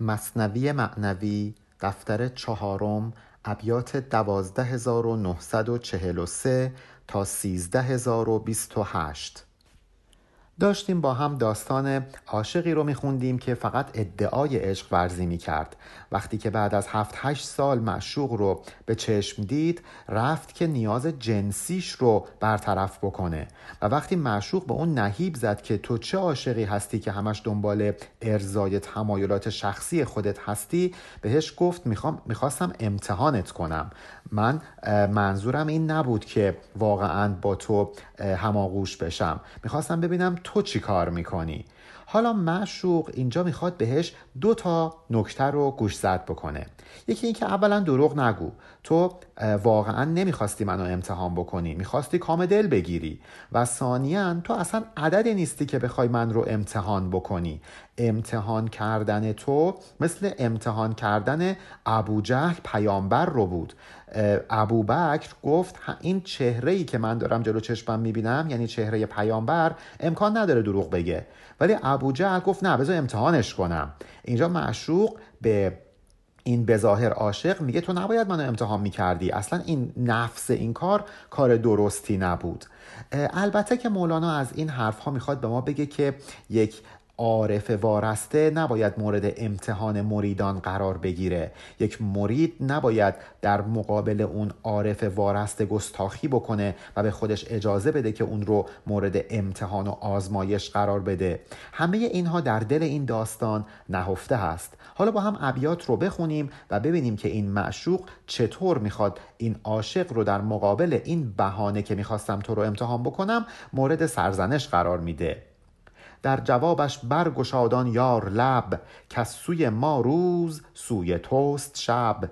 مصنوی معنوی دفتر چهارم ابیات 12943 تا 13028 داشتیم با هم داستان عاشقی رو میخوندیم که فقط ادعای عشق ورزی می‌کرد. وقتی که بعد از هفت هشت سال معشوق رو به چشم دید رفت که نیاز جنسیش رو برطرف بکنه. و وقتی معشوق به اون نهیب زد که تو چه عاشقی هستی که همش دنبال ارزای تمایلات شخصی خودت هستی بهش گفت می‌خوام می‌خواستم امتحانت کنم. من منظورم این نبود که واقعا با تو هماغوش بشم. می‌خواستم ببینم تو چی کار می‌کنی. حالا معشوق اینجا می‌خواد بهش دو تا نکته رو گوش زد بکنه. یکی اینکه اولا دروغ نگو. تو واقعا نمی‌خواستی منو امتحان بکنی. می‌خواستی کام دل بگیری. و ثانیا تو اصلا عددی نیستی که بخوای من رو امتحان بکنی. امتحان کردن تو مثل امتحان کردن ابو جهل پیامبر رو بود. ابو بکر گفت این چهره ای که من دارم جلو چشمم می‌بینم یعنی چهره پیامبر امکان نداره دروغ بگه. ولی ابو جهل گفت نه بذار امتحانش کنم. اینجا معشوق به این بظاهر عاشق میگه تو نباید منو امتحان می‌کردی. اصلا این نفس این کار کار درستی نبود. البته که مولانا از این حرف ها می‌خواد به ما بگه که یک عارف وارسته نباید مورد امتحان مریدان قرار بگیره. یک مرید نباید در مقابل اون عارف وارسته گستاخی بکنه و به خودش اجازه بده که اون رو مورد امتحان و آزمایش قرار بده. همه اینها در دل این داستان نهفته هست. حالا با هم ابیات رو بخونیم و ببینیم که این معشوق چطور می‌خواد این عاشق رو در مقابل این بهانه که می‌خواستم تو رو امتحان بکنم مورد سرزنش قرار میده. در جوابش برگشادان یار لب که سوی ما روز سوی توست شب.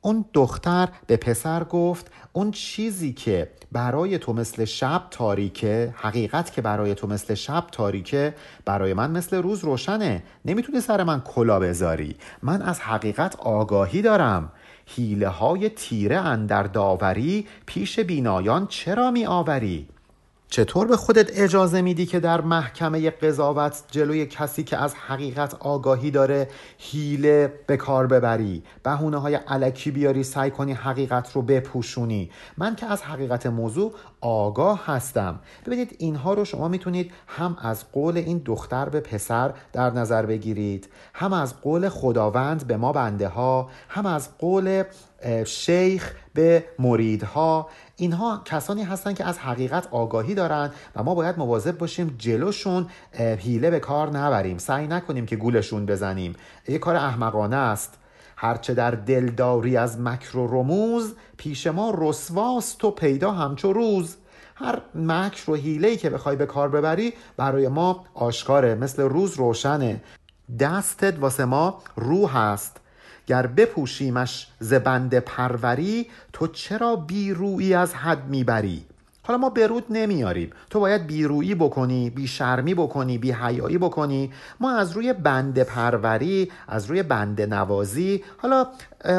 اون دختر به پسر گفت اون چیزی که برای تو مثل شب تاریکه حقیقت که برای تو مثل شب تاریکه برای من مثل روز روشنه. نمی‌تونی سر من کلا بذاری. من از حقیقت آگاهی دارم. حیله های تیره اندر داوری پیش بینایان چرا می آوری چطور به خودت اجازه میدی که در محکمه قضاوت جلوی کسی که از حقیقت آگاهی داره حیله به کار ببری؟ بهونه های علکی بیاری سعی کنی حقیقت رو بپوشونی. من که از حقیقت موضوع آگاه هستم. ببینید اینها رو شما می‌تونید هم از قول این دختر به پسر در نظر بگیرید هم از قول خداوند به ما بنده ها هم از قول شیخ به مریدها. اینها کسانی هستند که از حقیقت آگاهی دارند و ما باید مواظب باشیم جلوشون حیله به کار نبریم. سعی نکنیم که گولشون بزنیم. یه کار احمقانه است. هرچه در دلداری از مکر و رموز پیش ما رسواست و پیدا همچو روز. هر مکر و حیله که بخوای به کار ببری برای ما آشکاره مثل روز روشنه. دستت واسه ما روح است. گر بپوشیمش ز بند پروری تو چرا بیرویی از حد می‌بری؟ حالا ما برود نمیاریم تو باید بیرویی بکنی بی شرمی بکنی بی حیایی بکنی. ما از روی بند پروری از روی بند نوازی حالا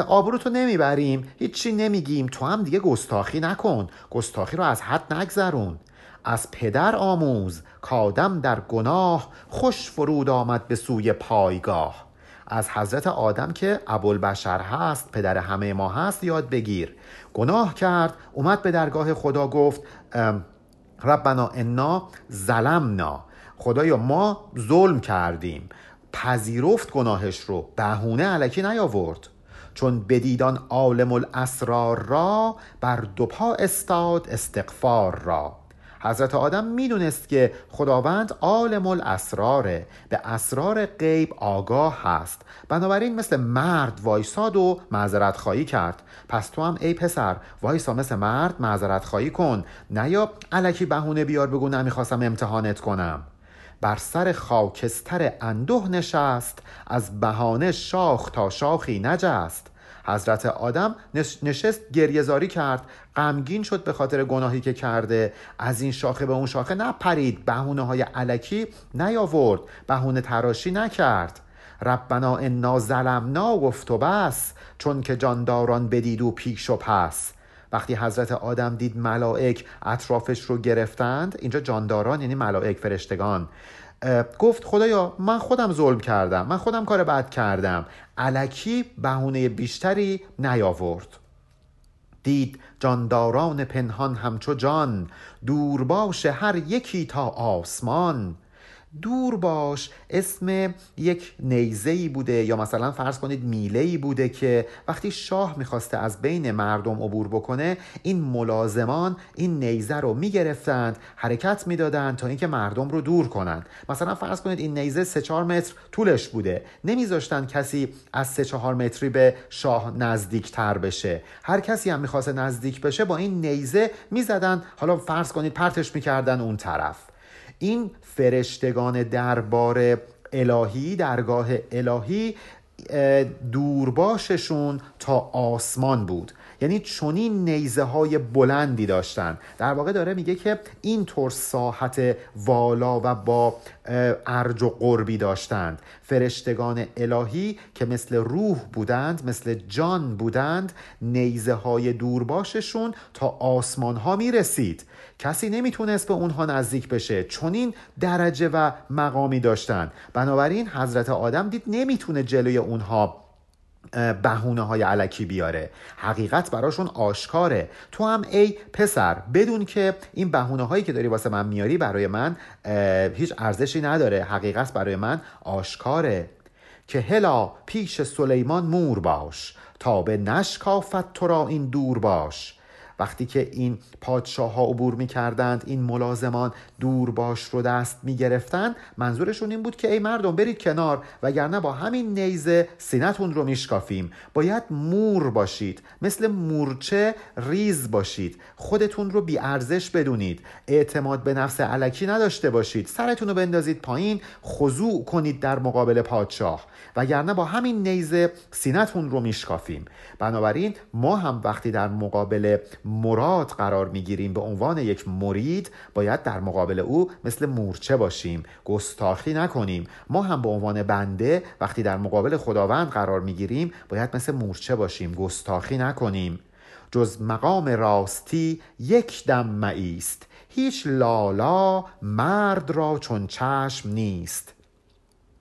آبرو تو نمی‌بریم. هیچی نمیگیم. تو هم دیگه گستاخی نکن. گستاخی رو از حد نگذرون. از پدر آموز کادم در گناه خوش فرود آمد به سوی پایگاه. از حضرت آدم که ابوالبشر هست پدر همه ما هست یاد بگیر. گناه کرد اومد به درگاه خدا گفت ربنا انا ظلمنا. خدایا ما ظلم کردیم. پذیرفت گناهش رو بهونه علکی نیاورد. چون بدیدان عالم الاسرار را بر دو پا استاد استغفار را. حضرت آدم می‌دونست که خداوند عالم الاسراره به اسرار غیب آگاه هست. بنابراین مثل مرد وایساد و معذرت خواهی کرد. پس تو هم ای پسر وایسا مثل مرد معذرت خواهی کن. نه یا علکی بهونه بیار بگو نمی‌خواستم امتحانت کنم. بر سر خاکستر اندوه نشست از بهانه شاخ تا شاخی نجست. حضرت آدم نشست گریهزاری کرد. غمگین شد به خاطر گناهی که کرده. از این شاخه به اون شاخه نپرید. بهونه های علکی نیاورد. بهونه تراشی نکرد. ربنا انا ظلمنا گفت و بس چون که جانداران بدید و پیش و پس. وقتی حضرت آدم دید ملائک اطرافش رو گرفتند اینجا جانداران یعنی ملائک فرشتگان. گفت خدایا من خودم ظلم کردم من خودم کار بد کردم. علکی بهونه بیشتری نیاورد. دید جانداران پنهان همچو جان دور باش هر یکی تا آسمان. دور باش. اسم یک نیزه بوده یا مثلا فرض کنید میله بوده که وقتی شاه می‌خواسته از بین مردم عبور بکنه این ملازمان این نیزه رو می‌گرفتند حرکت می‌دادند تا اینکه مردم رو دور کنند. مثلا فرض کنید این نیزه سه چهار متر طولش بوده. نمیذاشتن کسی از سه چهار متری به شاه نزدیک تر بشه. هر کسی هم می‌خواسته نزدیک بشه با این نیزه می‌زدن. حالا فرض کنید پرتش می‌کردن اون طرف. این فرشتگان دربار الهی درگاه الهی دورباششون تا آسمان بود. یعنی چنین نیزه های بلندی داشتن. در واقع داره میگه که این طور ساحت والا و با ارج و قربی داشتند. فرشتگان الهی که مثل روح بودند مثل جان بودند نیزه های دورباششون تا آسمان ها می‌رسید. کسی نمی‌تونست به اونها نزدیک بشه. چون این درجه و مقامی داشتن. بنابراین حضرت آدم دید نمی‌تونه جلوی اونها بهونه های علکی بیاره. حقیقت براشون آشکاره. تو هم ای پسر بدون که این بهونه هایی که داری واسه من میاری برای من هیچ ارزشی نداره. حقیقت برای من آشکاره. که هلا پیش سلیمان مور باش. تا به نشکافت تو را این دور باش. وقتی که این پادشاه ها عبور می کردند این ملازمان دور باش رو دست می گرفتن منظورشون این بود که ای مردم برید کنار وگرنه با همین نیزه سینتون رو میشکافیم. باید مور باشید مثل مورچه ریز باشید. خودتون رو بی ارزش بدونید. اعتماد به نفس الکی نداشته باشید. سرتون رو بندازید پایین خضوع کنید در مقابل پادشاه. وگرنه با همین نیزه سینتون رو میشکافیم. بنابراین ما هم وقتی در مقابل مراد قرار می‌گیریم به عنوان یک مرید باید در مقابل او مثل مورچه باشیم. گستاخی نکنیم. ما هم به عنوان بنده وقتی در مقابل خداوند قرار می‌گیریم باید مثل مورچه باشیم. گستاخی نکنیم. جز مقام راستی یک دم معیست هیچ لالا مرد را چون چشم نیست.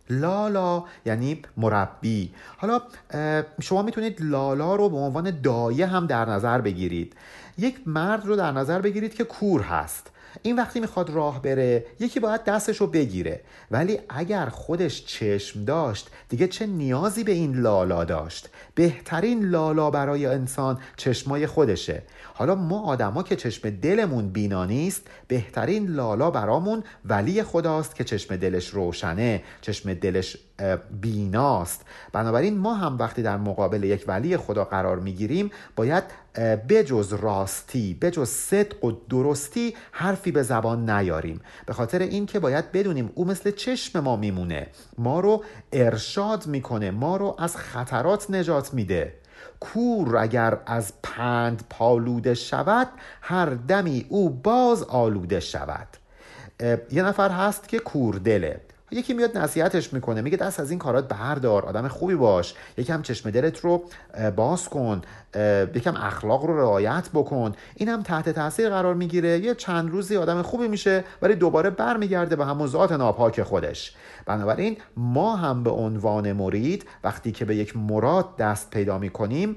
لالا یعنی مربی. حالا شما می‌تونید لالا رو به عنوان دایه هم در نظر بگیرید. یک مرد رو در نظر بگیرید که کور هست. این وقتی می‌خواد راه بره یکی باید دستش رو بگیره. ولی اگر خودش چشم داشت دیگه چه نیازی به این لالا داشت؟ بهترین لالا برای انسان چشمای خودشه. حالا ما آدما که چشم دلمون بینا نیست بهترین لالا برامون ولی خداست که چشم دلش روشنه چشم دلش بیناست. بنابراین ما هم وقتی در مقابل یک ولی خدا قرار می‌گیریم باید بجز راستی بجز صدق و درستی حرفی به زبان نیاریم. به خاطر اینکه باید بدونیم او مثل چشم ما میمونه. ما رو ارشاد می‌کنه ما رو از خطرات نجات میده. کور اگر از پند پالوده شود هر دمی او باز آلوده شود. یه نفر هست که کور دله. یکی میاد نصیحتش می‌کنه میگه دست از این کارات بردار آدم خوبی باش. یکم چشم دلت رو باز کن یکم اخلاق رو رعایت بکن. این هم تحت تاثیر قرار می‌گیره. یه چند روزی آدم خوبی میشه ولی دوباره برمیگرده به همون ذات ناپاک خودش. بنابراین ما هم به عنوان مرید وقتی که به یک مراد دست پیدا می‌کنیم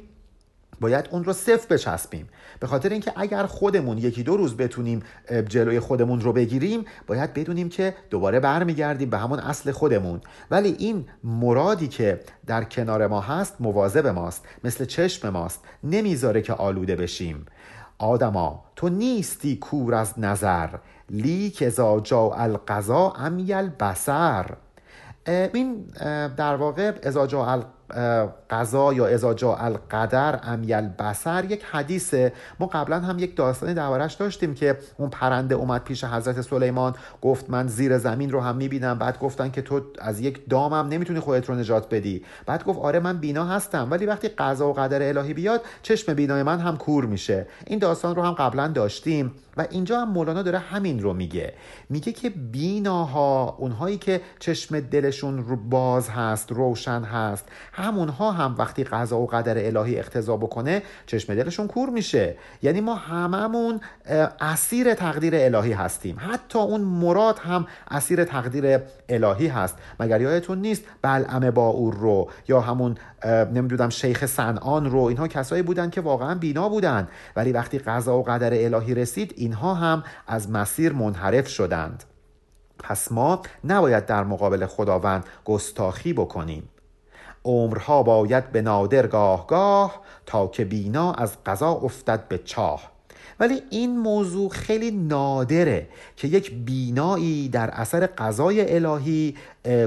باید اون رو صفر بچسبیم. به خاطر اینکه اگر خودمون یکی دو روز بتونیم جلوی خودمون رو بگیریم باید بدونیم که دوباره برمیگردیم به همون اصل خودمون. ولی این مرادی که در کنار ما هست مواظب ماست مثل چشم ماست. نمی‌ذاره که آلوده بشیم. آدما تو نیستی کور از نظر. لیک ازا جا القضا امیل بسر این در واقع ازا جا قضا یا ازا جا القدر امیل بسر یک حدیثه ما قبلا هم یک داستانی دربارش داشتیم که اون پرنده اومد پیش حضرت سلیمان گفت من زیر زمین رو هم می‌بینم. بعد گفتن که تو از یک دامم نمی‌تونی خودت رو نجات بدی. بعد گفت آره من بینا هستم ولی وقتی قضا و قدر الهی بیاد چشم بینای من هم کور میشه. این داستان رو هم قبلا داشتیم و اینجا هم مولانا داره همین رو میگه. میگه که بیناها اونهایی که چشم دلشون رو باز هست روشن هست همونها هم وقتی قضا و قدر الهی اقتضا بکنه چشم دلشون کور میشه. یعنی ما هممون اسیر تقدیر الهی هستیم. حتی اون مراد هم اسیر تقدیر الهی هست. مگر یادتون نیست؟ بلعم باور رو یا همون نمی‌دونم شیخ سنان رو. اینها کسایی بودن که واقعا بینا بودن. ولی وقتی قضا و قدر الهی رسید اینها هم از مسیر منحرف شدند. پس ما نباید در مقابل خداوند گستاخی بکنیم. عمرها باید به نادر گاه گاه تا که بینا از قضا افتد به چاه. ولی این موضوع خیلی نادره که یک بینایی در اثر قضای الهی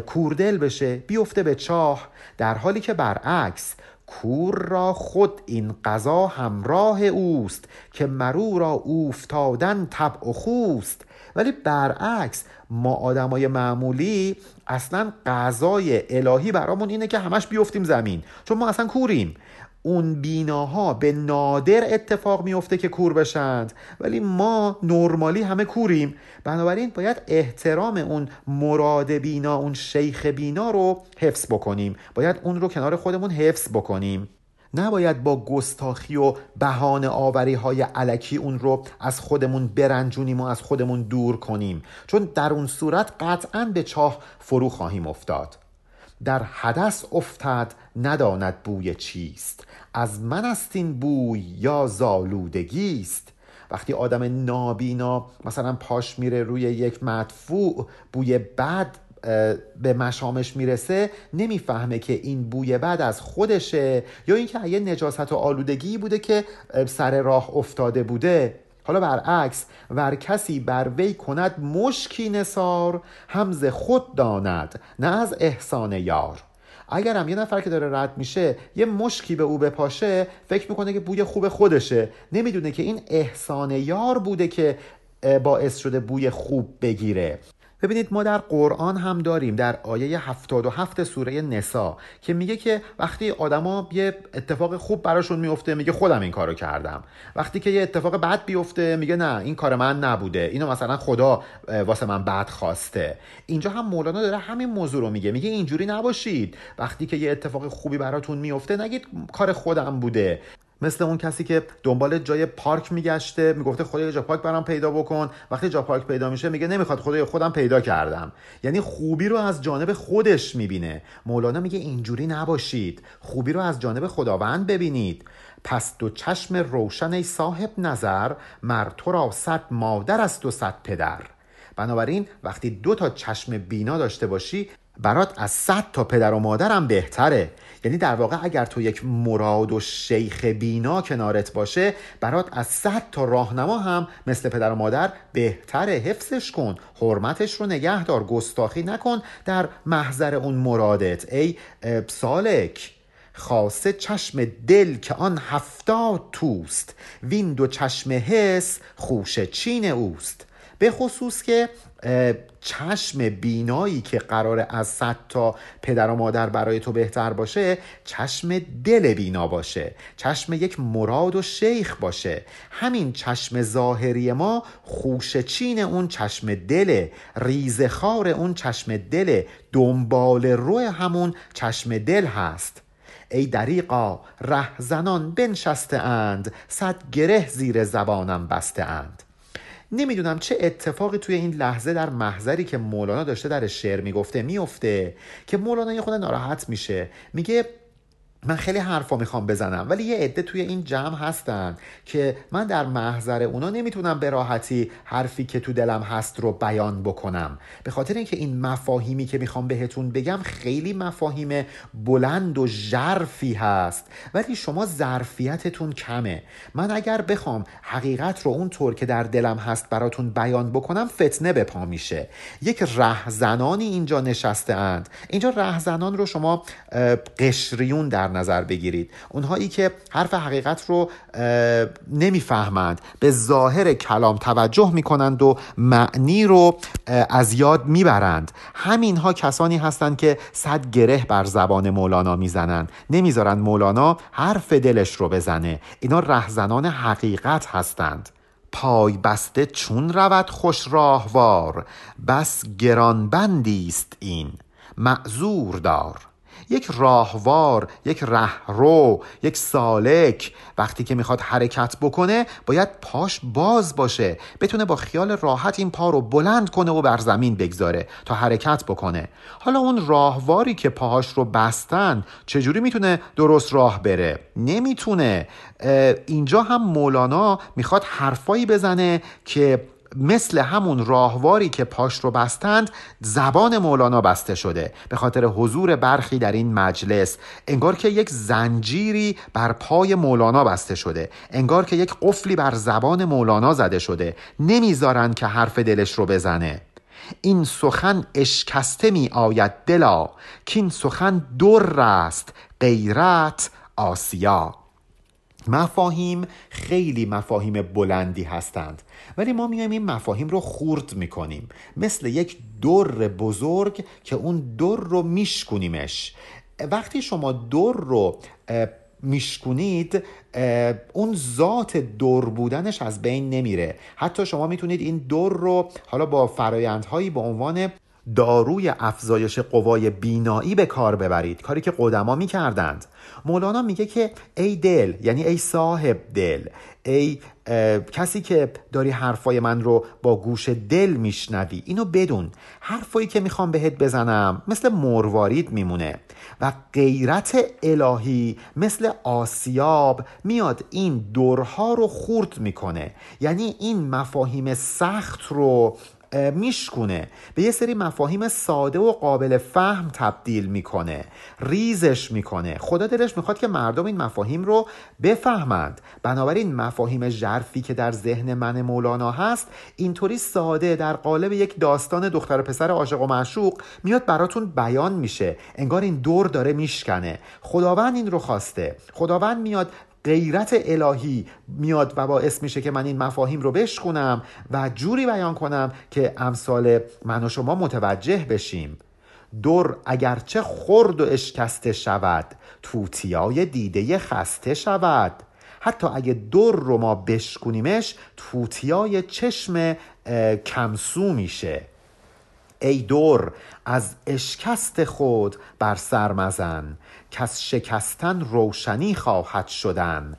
کوردل بشه بیفته به چاه در حالی که برعکس کور را خود این قضا همراه اوست که مرو را اوفتادن طبع و خوست. ولی برعکس ما آدمای معمولی اصلا قضای الهی برامون اینه که همش بیفتیم زمین. چون ما اصلا کوریم. اون بیناها به نادر اتفاق میفته که کور بشند. ولی ما نرمالی همه کوریم. بنابراین باید احترام اون مراد بینا اون شیخ بینا رو حفظ بکنیم. باید اون رو کنار خودمون حفظ بکنیم. نباید با گستاخی و بهانه آوری های علکی اون رو از خودمون برنجونیم و از خودمون دور کنیم. چون در اون صورت قطعا به چاه فرو خواهیم افتاد. در حدث افتد نداند بوی چیست. از من است این بوی یا زالودگی است وقتی آدم نابینا مثلا پاش میره روی یک مدفوع بوی بد به مشامش می‌رسه نمی‌فهمه که این بوی بد از خودشه یا اینکه یه نجاست و آلودگی بوده که سر راه افتاده بوده. حالا برعکس ور کسی بر وی کند مشکی نسار همز خود داند نه از احسان یار. اگر هم یه نفر که داره رد میشه یه مشکی به او بپاشه فکر می‌کنه که بوی خوب خودشه. نمی‌دونه که این احسان یار بوده که باعث شده بوی خوب بگیره. ببینید ما در قرآن هم داریم در آیه 77 سوره نسا که میگه که وقتی آدما یه اتفاق خوب براشون میفته میگه خودم این کارو کردم. وقتی که یه اتفاق بد بیفته میگه نه این کار من نبوده. اینو مثلا خدا واسه من بد خواسته. اینجا هم مولانا داره همین موضوع رو میگه. میگه اینجوری نباشید. وقتی که یه اتفاق خوبی براتون میفته نگید کار خودم بوده. مثل اون کسی که دنبال جای پارک میگشته می‌گفته خدای جا پارک برام پیدا بکن. وقتی جا پارک پیدا میشه میگه نمی‌خواد خدای خودم پیدا کردم. یعنی خوبی رو از جانب خودش می‌بینه. مولانا میگه اینجوری نباشید. خوبی رو از جانب خداوند ببینید. پس دو چشم روشن ای صاحب نظر مر تو را صد مادر است و صد پدر. بنابراین وقتی دو تا چشم بینا داشته باشی برات از صد تا پدر و مادرم بهتره. یعنی در واقع اگر تو یک مراد و شیخ بینا کنارت باشه برات از صد تا راهنما هم مثل پدر و مادر بهتره. حفظش کن حرمتش رو نگه دار گستاخی نکن در محضر اون مرادت. ای سالک خاصه چشم دل که آن هفتاد توست. وین دو چشم حس خوش چین اوست. به خصوص که چشم بینایی که قرار از صد تا پدر و مادر برای تو بهتر باشه چشم دل بینا باشه چشم یک مراد و شیخ باشه. همین چشم ظاهری ما خوش چین اون چشم دل ریزخار اون چشم دل دنبال روی همون چشم دل هست. ای دریقا ره زنان بنشسته اند صد گره زیر زبانم بسته اند. نمی‌دونم چه اتفاقی توی این لحظه در محضری که مولانا داشته در شعر می‌گفته میفته که مولانا یه خود ناراحت میشه. میگه من خیلی حرفا می‌خوام بزنم ولی یه عده توی این جمع هستن که من در محضر اونا نمی‌تونم به راحتی حرفی که تو دلم هست رو بیان بکنم. به خاطر اینکه این مفاهیمی که می‌خوام بهتون بگم خیلی مفاهیم بلند و ژرفی هست ولی شما ظرفیتتون کمه. من اگر بخوام حقیقت رو اونطور که در دلم هست براتون بیان بکنم فتنه به پا میشه. یک رهزنانی اینجا نشسته اند اینجا رهزنان رو شما قشریون در نظر بگیرید. اونهایی که حرف حقیقت رو نمی‌فهمند به ظاهر کلام توجه می‌کنند و معنی رو از یاد می‌برند. همین ها کسانی هستند که صد گره بر زبان مولانا می‌زنند. نمی‌ذارند مولانا حرف دلش رو بزنه. اینا رهزنان حقیقت هستند. پای بسته چون رود خوش راهوار. بس گرانبندی است این. معذور دار. یک راهوار یک رهرو یک سالک وقتی که می‌خواد حرکت بکنه باید پاش باز باشه. بتونه با خیال راحت این پا رو بلند کنه و بر زمین بگذاره تا حرکت بکنه. حالا اون راهواری که پاهاش رو بستن چجوری می‌تونه درست راه بره؟ نمی‌تونه. اینجا هم مولانا می‌خواد حرفایی بزنه که مثل همون راهواری که پاش رو بستند زبان مولانا بسته شده. به خاطر حضور برخی در این مجلس انگار که یک زنجیری بر پای مولانا بسته شده. انگار که یک قفلی بر زبان مولانا زده شده. نمی‌ذارن که حرف دلش رو بزنه. این سخن اشکسته می آید دلا. که این سخن در است. غیرت آسیا. مفاهیم خیلی مفاهیم بلندی هستند. ولی ما میایم این مفاهیم رو خورد می‌کنیم. مثل یک در بزرگ که اون در رو میشکونیمش. وقتی شما در رو میشکونید اون ذات دور بودنش از بین نمیره. حتی شما می‌تونید این دور رو حالا با فرایندهایی به عنوان داروی افزایش قوای بینایی به کار ببرید. کاری که قدما می‌کردند. مولانا میگه که ای دل یعنی ای صاحب دل ای کسی که داری حرفای من رو با گوش دل میشنوی اینو بدون. حرفایی که می‌خوام بهت بزنم مثل مروارید میمونه و غیرت الهی مثل آسیاب میاد این دورها رو خورد می‌کنه. یعنی این مفاهیم سخت رو میشکونه. به یه سری مفاهیم ساده و قابل فهم تبدیل می‌کنه. ریزش می‌کنه. خدا دلش می‌خواد که مردم این مفاهیم رو بفهمند. بنابراین مفاهیم ژرفی که در ذهن من مولانا هست اینطوری ساده در قالب یک داستان دختر پسر عاشق و معشوق میاد براتون بیان میشه. انگار این دور داره میشکنه. خداوند این رو خواسته. خداوند میاد غیرت الهی میاد و باعث میشه که من این مفاهیم رو بشخونم و جوری بیان کنم که امثال من و شما متوجه بشیم. دور اگرچه خرد و اشکسته شود توتیای دیده خسته شود. حتی اگه دور رو ما بشکونیمش توتیای چشم کمسو میشه. ای دور از اشکست خود بر سر مزن. از شکستن روشنی خواهد شدن.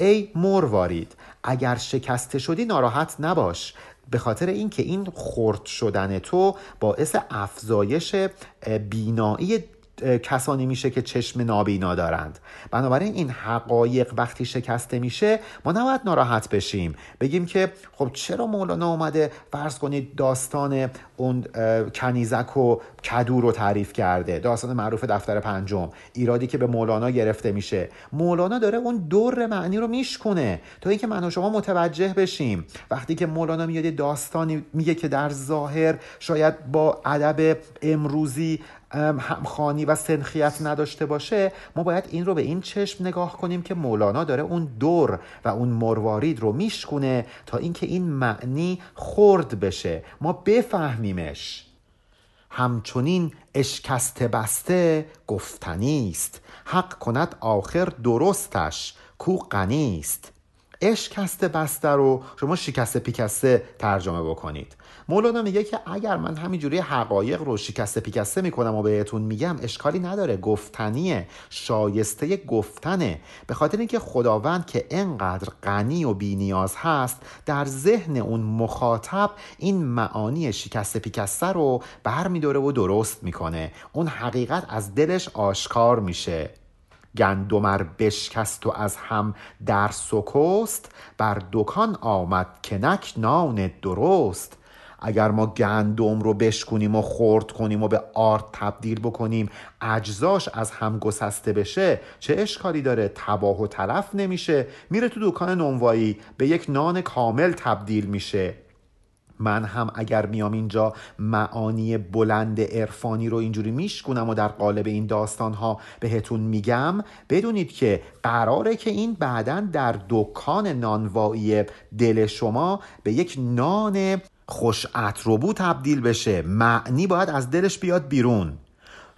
ای مروارید اگر شکسته شدی ناراحت نباش. به خاطر اینکه این خرد شدن تو باعث افزایش بینایی کسانی میشه که چشم نابینا دارند. بنابراین این حقایق وقتی شکسته میشه ما نباید ناراحت بشیم. بگیم که خب چرا مولانا اومده؟ فرض کنید داستان اون کنیزک و کدو رو تعریف کرده. داستان معروف دفتر پنجم. ایرادی که به مولانا گرفته میشه. مولانا داره اون دور معنی رو میشکنه تا اینکه من و شما متوجه بشیم. وقتی که مولانا میاد داستانی میگه که در ظاهر شاید با ادب امروزی همخانی و سنخیت نداشته باشه ما باید این رو به این چشم نگاه کنیم که مولانا داره اون دور و اون مروارید رو میشکونه تا اینکه این معنی خرد بشه. ما بفهمیمش. همچنین اشکسته بسته گفتنی است. حق کند آخر درستش کو غنیست اشکسته بسته رو شما شکسته پیکسته ترجمه بکنید. مولانا میگه که اگر من همینجوری حقایق رو شکسته پیکسته می‌کنم و بهتون میگم اشکالی نداره. گفتنیه. شایسته گفتنه به خاطر اینکه خداوند که انقدر غنی و بینیاز هست در ذهن اون مخاطب این معانی شکسته پیکسته رو برمیداره و درست می‌کنه. اون حقیقت از دلش آشکار میشه. گندمر بشکست و از هم در سکست بر دکان آمد کنک نان درست. اگر ما گندم رو بشکنیم و خرد کنیم و به آرد تبدیل بکنیم اجزاش از هم گسسته بشه چه اشکالی داره؟ تباه و تلف نمیشه. میره تو دکان نونوایی به یک نان کامل تبدیل میشه. من هم اگر میام اینجا معانی بلند عرفانی رو اینجوری میشکنم و در قالب این داستان ها بهتون میگم بدونید که قراره که این بعدا در دکان نانوایی دل شما به یک نان خوش اتروبو تبدیل بشه. معنی باید از دلش بیاد بیرون.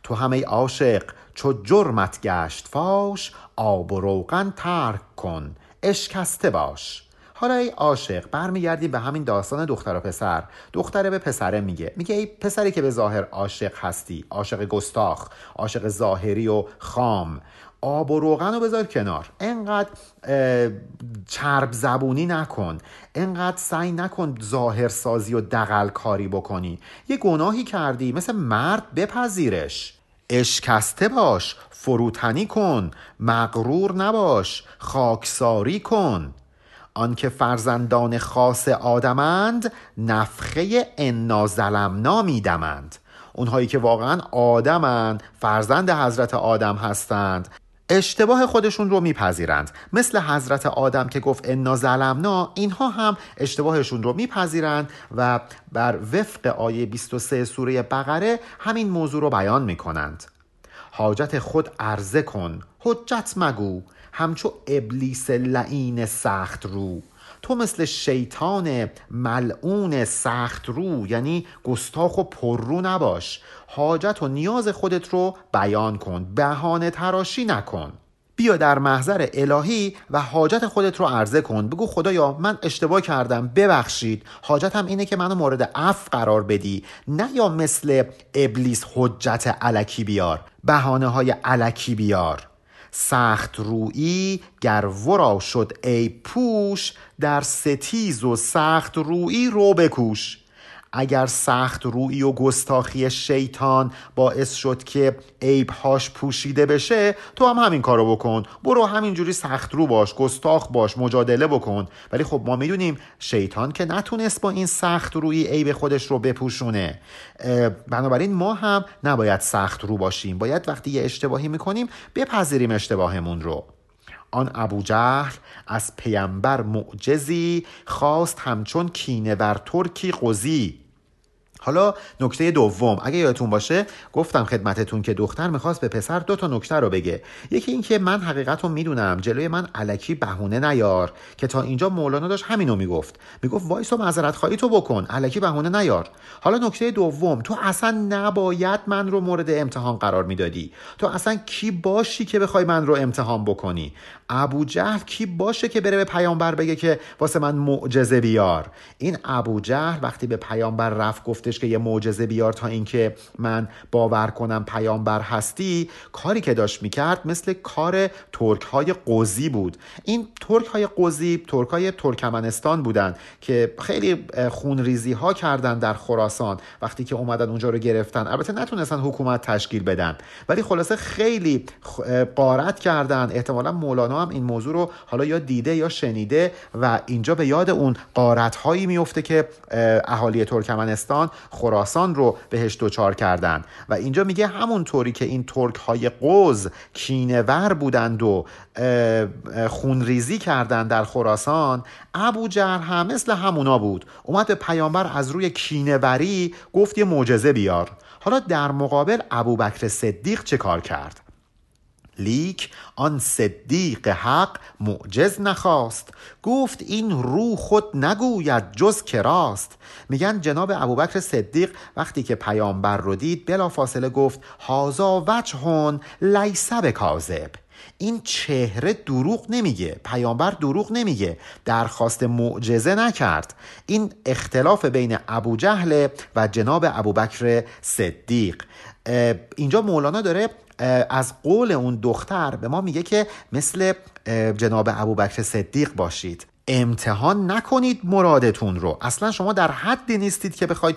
تو همه عاشق چو جرمت گشت فاش آب و روغن ترک کن. اشکسته باش. حالا ای عاشق برمیگردیم به همین داستان دختر و پسر. دختره به پسره میگه. میگه ای پسری که به ظاهر عاشق هستی عاشق گستاخ عاشق ظاهری و خام. آب و روغن رو بذار کنار. انقدر چرب زبونی نکن. انقدر سعی نکن ظاهر سازی و دقل کاری بکنی. یه گناهی کردی مثل مرد بپذیرش. اشکسته باش فروتنی کن. مغرور نباش خاکساری کن. آنکه فرزندان خاص آدمند نفخه انا ظلمنا میدمند اونهایی که واقعا آدمند فرزند حضرت آدم هستند اشتباه خودشون رو میپذیرند. مثل حضرت آدم که گفت انا ظلمنا اینها هم اشتباهشون رو میپذیرند و بر وفق آیه 23 سوره بقره همین موضوع رو بیان می‌کنند. حاجت خود عرضه کن حجت مگو. همچو ابلیس لعین سخت رو. تو مثل شیطان ملعون سخت رو یعنی گستاخ و پررو نباش. حاجت و نیاز خودت رو بیان کن بهانه تراشی نکن. بیا در محضر الهی و حاجت خودت رو عرضه کن. بگو خدایا من اشتباه کردم. ببخشید. حاجتم اینه که منو مورد عفو قرار بدی. نه یا مثل ابلیس حجت علکی بیار. بهانه های علکی بیار. سخت رویی گر ورا شد ای پوش در ستیز و سخت رویی رو بکوش. اگر سخت روی و گستاخی شیطان باعث شد که عیبهاش پوشیده بشه تو هم همین کارو بکن. برو همینجوری سخت رو باش گستاخ باش مجادله بکن. ولی خب ما می‌دونیم شیطان که نتونست با این سخت روی عیب خودش رو بپوشونه. بنابراین ما هم نباید سخت رو باشیم. باید وقتی یه اشتباهی می‌کنیم بپذیریم اشتباهمون رو. آن ابو جهل از پیامبر معجزی خواست همچون کینه بر ترکی قضی. حالا نکته دوم اگه یادتون باشه گفتم خدمتتون که دختر می‌خواست به پسر دو تا نکته رو بگه. یکی اینکه من حقیقت رو می‌دونم جلوی من علکی بهونه نیار که تا اینجا مولانا داشت همینو می‌گفت. می‌گفت وایس و معذرت خواهی تو بکن علکی بهونه نیار. حالا نکته دوم تو اصلا نباید من رو مورد امتحان قرار می‌دادی. تو اصلا کی باشی که بخوای من رو امتحان بکنی؟ ابو جهل کی باشه که بره به پیامبر بگه که واسه من معجزه بیار؟ این ابو جهل وقتی به پیامبر رفت گفتش که یه معجزه بیار تا اینکه من باور کنم پیامبر هستی کاری که داشت می‌کرد مثل کار ترک های قوزی بود. این ترک های قوزی ترک های ترکمنستان بودن که خیلی خونریزی ها کردن در خراسان وقتی که اومدن اونجا رو گرفتن. البته نتونستن حکومت تشکیل بدن. ولی خلاصه خیلی قارت کردن. احتمالا مولانا هم این موضوع رو حالا یا دیده یا شنیده و اینجا به یاد اون قارت هایی میفته که اهالی ترکمنستان خراسان رو بهش دوچار کردن. و اینجا میگه همون طوری که این ترک های قوز کینور بودند و خونریزی کردند در خراسان ابو جهر هم مثل همونا بود. اومد به پیامبر از روی کینوری گفت یه معجزه بیار. حالا در مقابل ابوبکر صدیق چه کار کرد؟ لیک آن صدیق حق معجز نخواست. گفت این رو خود نگوید جز کراست میگن جناب ابوبکر صدیق وقتی که پیامبر رو دید بلا فاصله گفت هازا وجهون لیسه به کاذب این چهره دروغ نمیگه پیامبر دروغ نمیگه درخواست معجزه نکرد. این اختلاف بین ابو جهل و جناب ابوبکر صدیق. اینجا مولانا داره از قول اون دختر به ما میگه که مثل جناب ابوبکر صدیق باشید. امتحان نکنید مرادتون رو. اصلا شما در حدی نیستید که بخواید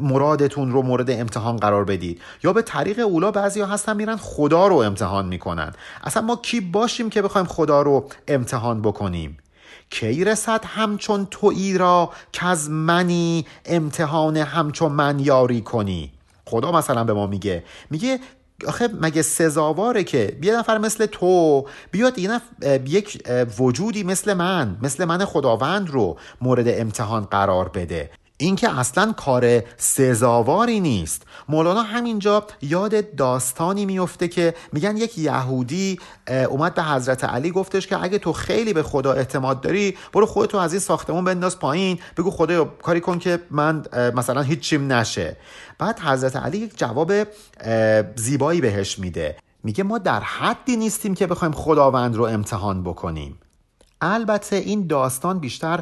مرادتون رو مورد امتحان قرار بدید. یا به طریق اولا بعضی ها هستن میرن خدا رو امتحان می‌کنن. اصلا ما کی باشیم که بخوایم خدا رو امتحان بکنیم؟ کی رسد همچون تویی را که از منی امتحان همچون من یاری کنی؟ خدا مثلا به ما میگه. میگه آخه مگه سزاواره که یه نفر مثل تو بیاد یه یک وجودی مثل من مثل من خداوند رو مورد امتحان قرار بده. این که اصلا کار سزاواری نیست. مولانا همینجا یاد داستانی میفته که میگن یک یهودی اومد به حضرت علی گفتش که اگه تو خیلی به خدا اعتماد داری برو خودتو از این ساختمون بنداز پایین بگو خدا کاری کن که من مثلا هیچیم نشه. بعد حضرت علی یک جواب زیبایی بهش میده. میگه ما در حدی نیستیم که بخوایم خداوند رو امتحان بکنیم. البته این داستان بیشتر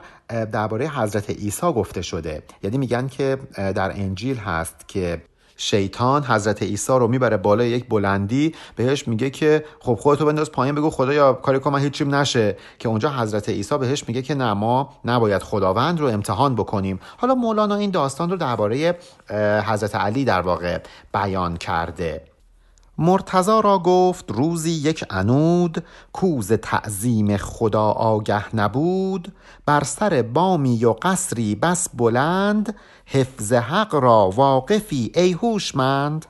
درباره حضرت عیسی گفته شده. یعنی میگن که در انجیل هست که شیطان حضرت عیسی رو می‌بره بالای یک بلندی بهش میگه که خب خودتو بنداز پایین بگو خدا یا کاری کن من هیچیم نشه. که اونجا حضرت عیسی بهش میگه که نه ما نباید خداوند رو امتحان بکنیم. حالا مولانا این داستان رو درباره حضرت علی در واقع بیان کرده. مرتزا را گفت روزی یک انود کوز تعظیم خدا آگه نبود بر سر بامی و قصری بس بلند حفظ حق را واقفی ای هوشمند.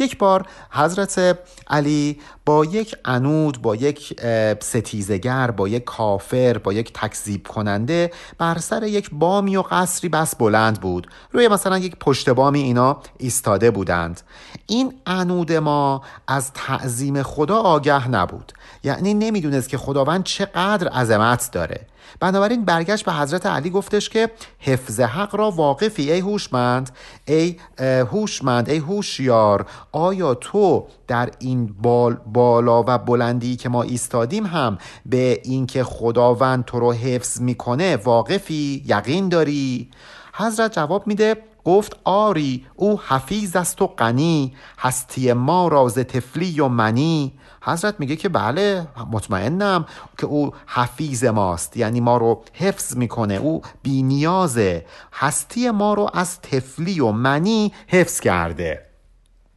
یک بار حضرت علی با یک انود با یک ستیزگر با یک کافر با یک تکذیب کننده بر سر یک بامی و قصری بس بلند بود. روی مثلا یک پشت بامی اینا ایستاده بودند. این انود ما از تعظیم خدا آگه نبود. یعنی نمی‌دونست که خداوند چقدر عظمت داره. بنابراین برگشت به حضرت علی گفتش که حفظ حق را واقفی ای هوشمند ای هوشمند ای هوشیار آیا تو در این بال بالا و بلندی که ما ایستادیم هم به اینکه خداوند تو رو حفظ می‌کنه واقفی یقین داری؟ حضرت جواب میده گفت آری او حفیظ است و غنی هستی ما راز تفلی و منی. حضرت میگه که بله مطمئنم که او حفیظ ماست یعنی ما رو حفظ می‌کنه او بینیازه. هستی ما رو از تفلی و منی حفظ کرده.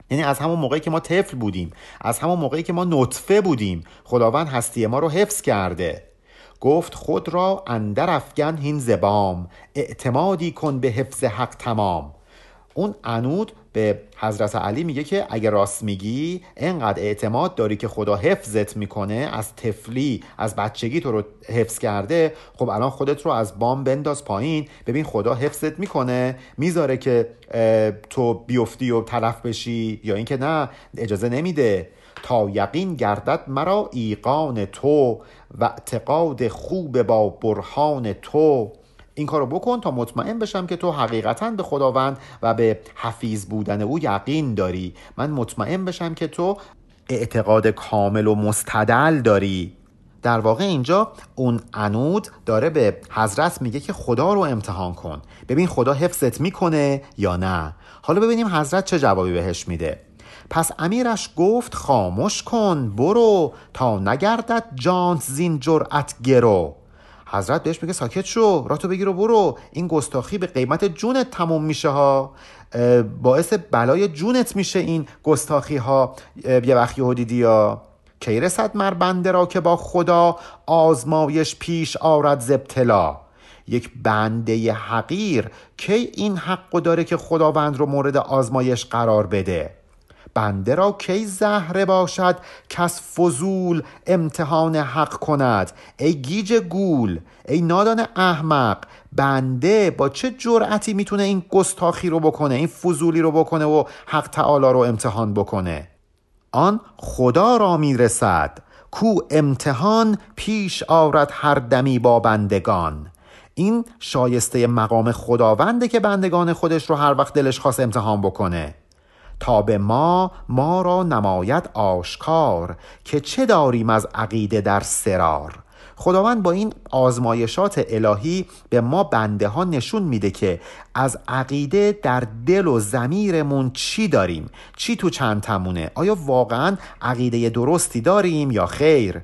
یعنی از همون موقعی که ما طفل بودیم از همون موقعی که ما نطفه بودیم خداوند هستی ما رو حفظ کرده. گفت خود را اندر افگن هین زبام اعتمادی کن به حفظ حق تمام. اون انود به حضرت علی میگه که اگه راست میگی انقدر اعتماد داری که خدا حفظت می‌کنه از تفلی از بچگی تو رو حفظ کرده خب الان خودت رو از بام بنداز پایین. ببین خدا حفظت می‌کنه می‌ذاره که تو بیفتی و تلف بشی یا اینکه نه اجازه نمیده. تا یقین گردد مرا ایقان تو و اعتقاد خوب با برهان تو. این کارو بکن تا مطمئن بشم که تو حقیقتا به خداوند و به حفیظ بودن او یقین داری. من مطمئن بشم که تو اعتقاد کامل و مستدل داری. در واقع اینجا اون انود داره به حضرت میگه که خدا رو امتحان کن. ببین خدا حفظت می‌کنه یا نه. حالا ببینیم حضرت چه جوابی بهش میده. پس امیرش گفت خاموش کن برو تا نگردد جانت زین جرأت گرو. حضرت بهش میگه ساکت شو راتو بگیر و برو. این گستاخی به قیمت جونت تموم میشه ها. باعث بلای جونت میشه این گستاخی ها. یه وقت یهو دیدی یا کی رسد مر بنده را که با خدا آزمایش پیش آرد زبتلا یک بنده حقیر کی این حق داره که خداوند رو مورد آزمایش قرار بده؟ بنده را کی زهره باشد کس فضول امتحان حق کند؟ ای گیج گول ای نادان احمق بنده با چه جرأتی می‌تونه این گستاخی رو بکنه این فضولی رو بکنه و حق تعالی رو امتحان بکنه؟ آن خدا را می‌رسد کو امتحان پیش آورد هر دمی با بندگان. این شایسته مقام خداونده که بندگان خودش رو هر وقت دلش خواست امتحان بکنه. تا به ما ما را نماید آشکار که چه داریم از عقیده در سرار؟ خداوند با این آزمایشات الهی به ما بنده ها نشون میده که از عقیده در دل و زمیرمون چی داریم؟ چی تو چند تمونه آیا واقعا عقیده درستی داریم یا خیر؟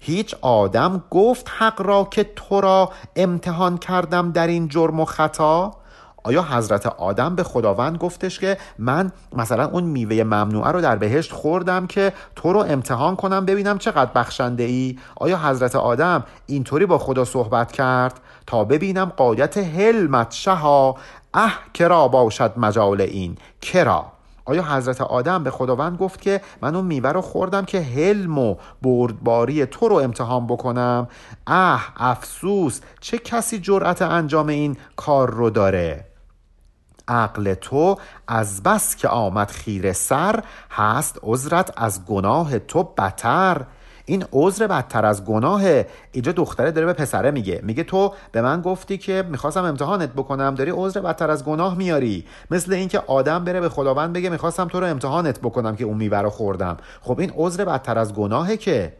هیچ آدم گفت حق را که تو را امتحان کردم در این جرم و خطا؟ آیا حضرت آدم به خداوند گفتش که من مثلا اون میوه ممنوعه رو در بهشت خوردم که تو رو امتحان کنم ببینم چقدر بخشنده ای آیا حضرت آدم اینطوری با خدا صحبت کرد؟ تا ببینم قایت حلمت شها. اه کرا باشد مجال این. کرا. آیا حضرت آدم به خداوند گفت که من اون میوه رو خوردم که حلم و بردباری تو رو امتحان بکنم؟ اه افسوس چه کسی جرأت انجام این کار رو داره؟ عقل تو از بس که آمد خیر سر هست عذرت از گناه تو بتر. این عذر بدتر از گناه. اینجا دختره داره به پسره میگه. میگه تو به من گفتی که می‌خواستم امتحانت بکنم. داری عذر بدتر از گناه میاری. مثل اینکه آدم بره به خداوند بگه می‌خواستم تو رو امتحانت بکنم که اون میوه رو خوردم. خب این عذر بدتر از گناهه که.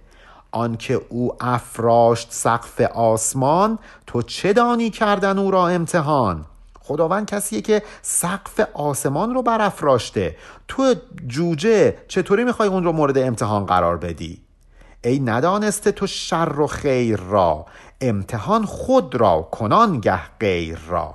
آنکه او افراشت سقف آسمان تو چه دانی کردن او را امتحان؟ خداوند کسیه که سقف آسمان رو برافراشته. تو جوجه چطوری می‌خوای اون رو مورد امتحان قرار بدی؟ ای ندانسته تو شر و خیر را امتحان خود را کنان گه غیر را.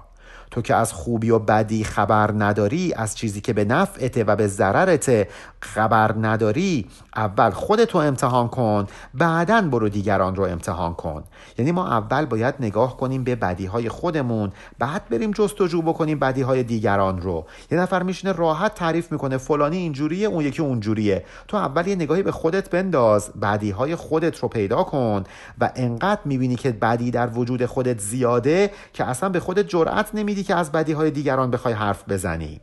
تو که از خوبی و بدی خبر نداری از چیزی که به نفعته و به ضررته خبر نداری اول خودتو امتحان کن بعدا برو دیگران رو امتحان کن. یعنی ما اول باید نگاه کنیم به بدی های خودمون بعد بریم جستجو بکنیم بدی های دیگران رو. یه نفر میشینه راحت تعریف می‌کنه فلانی اینجوریه اون یکی اونجوریه. تو اول یه نگاهی به خودت بنداز بدی های خودت رو پیدا کن و انقدر می‌بینی که بدی در وجود خودت زیاده که اصلا به خودت جرأت نمیدی که از بدی های دیگران بخوای حرف بزنی.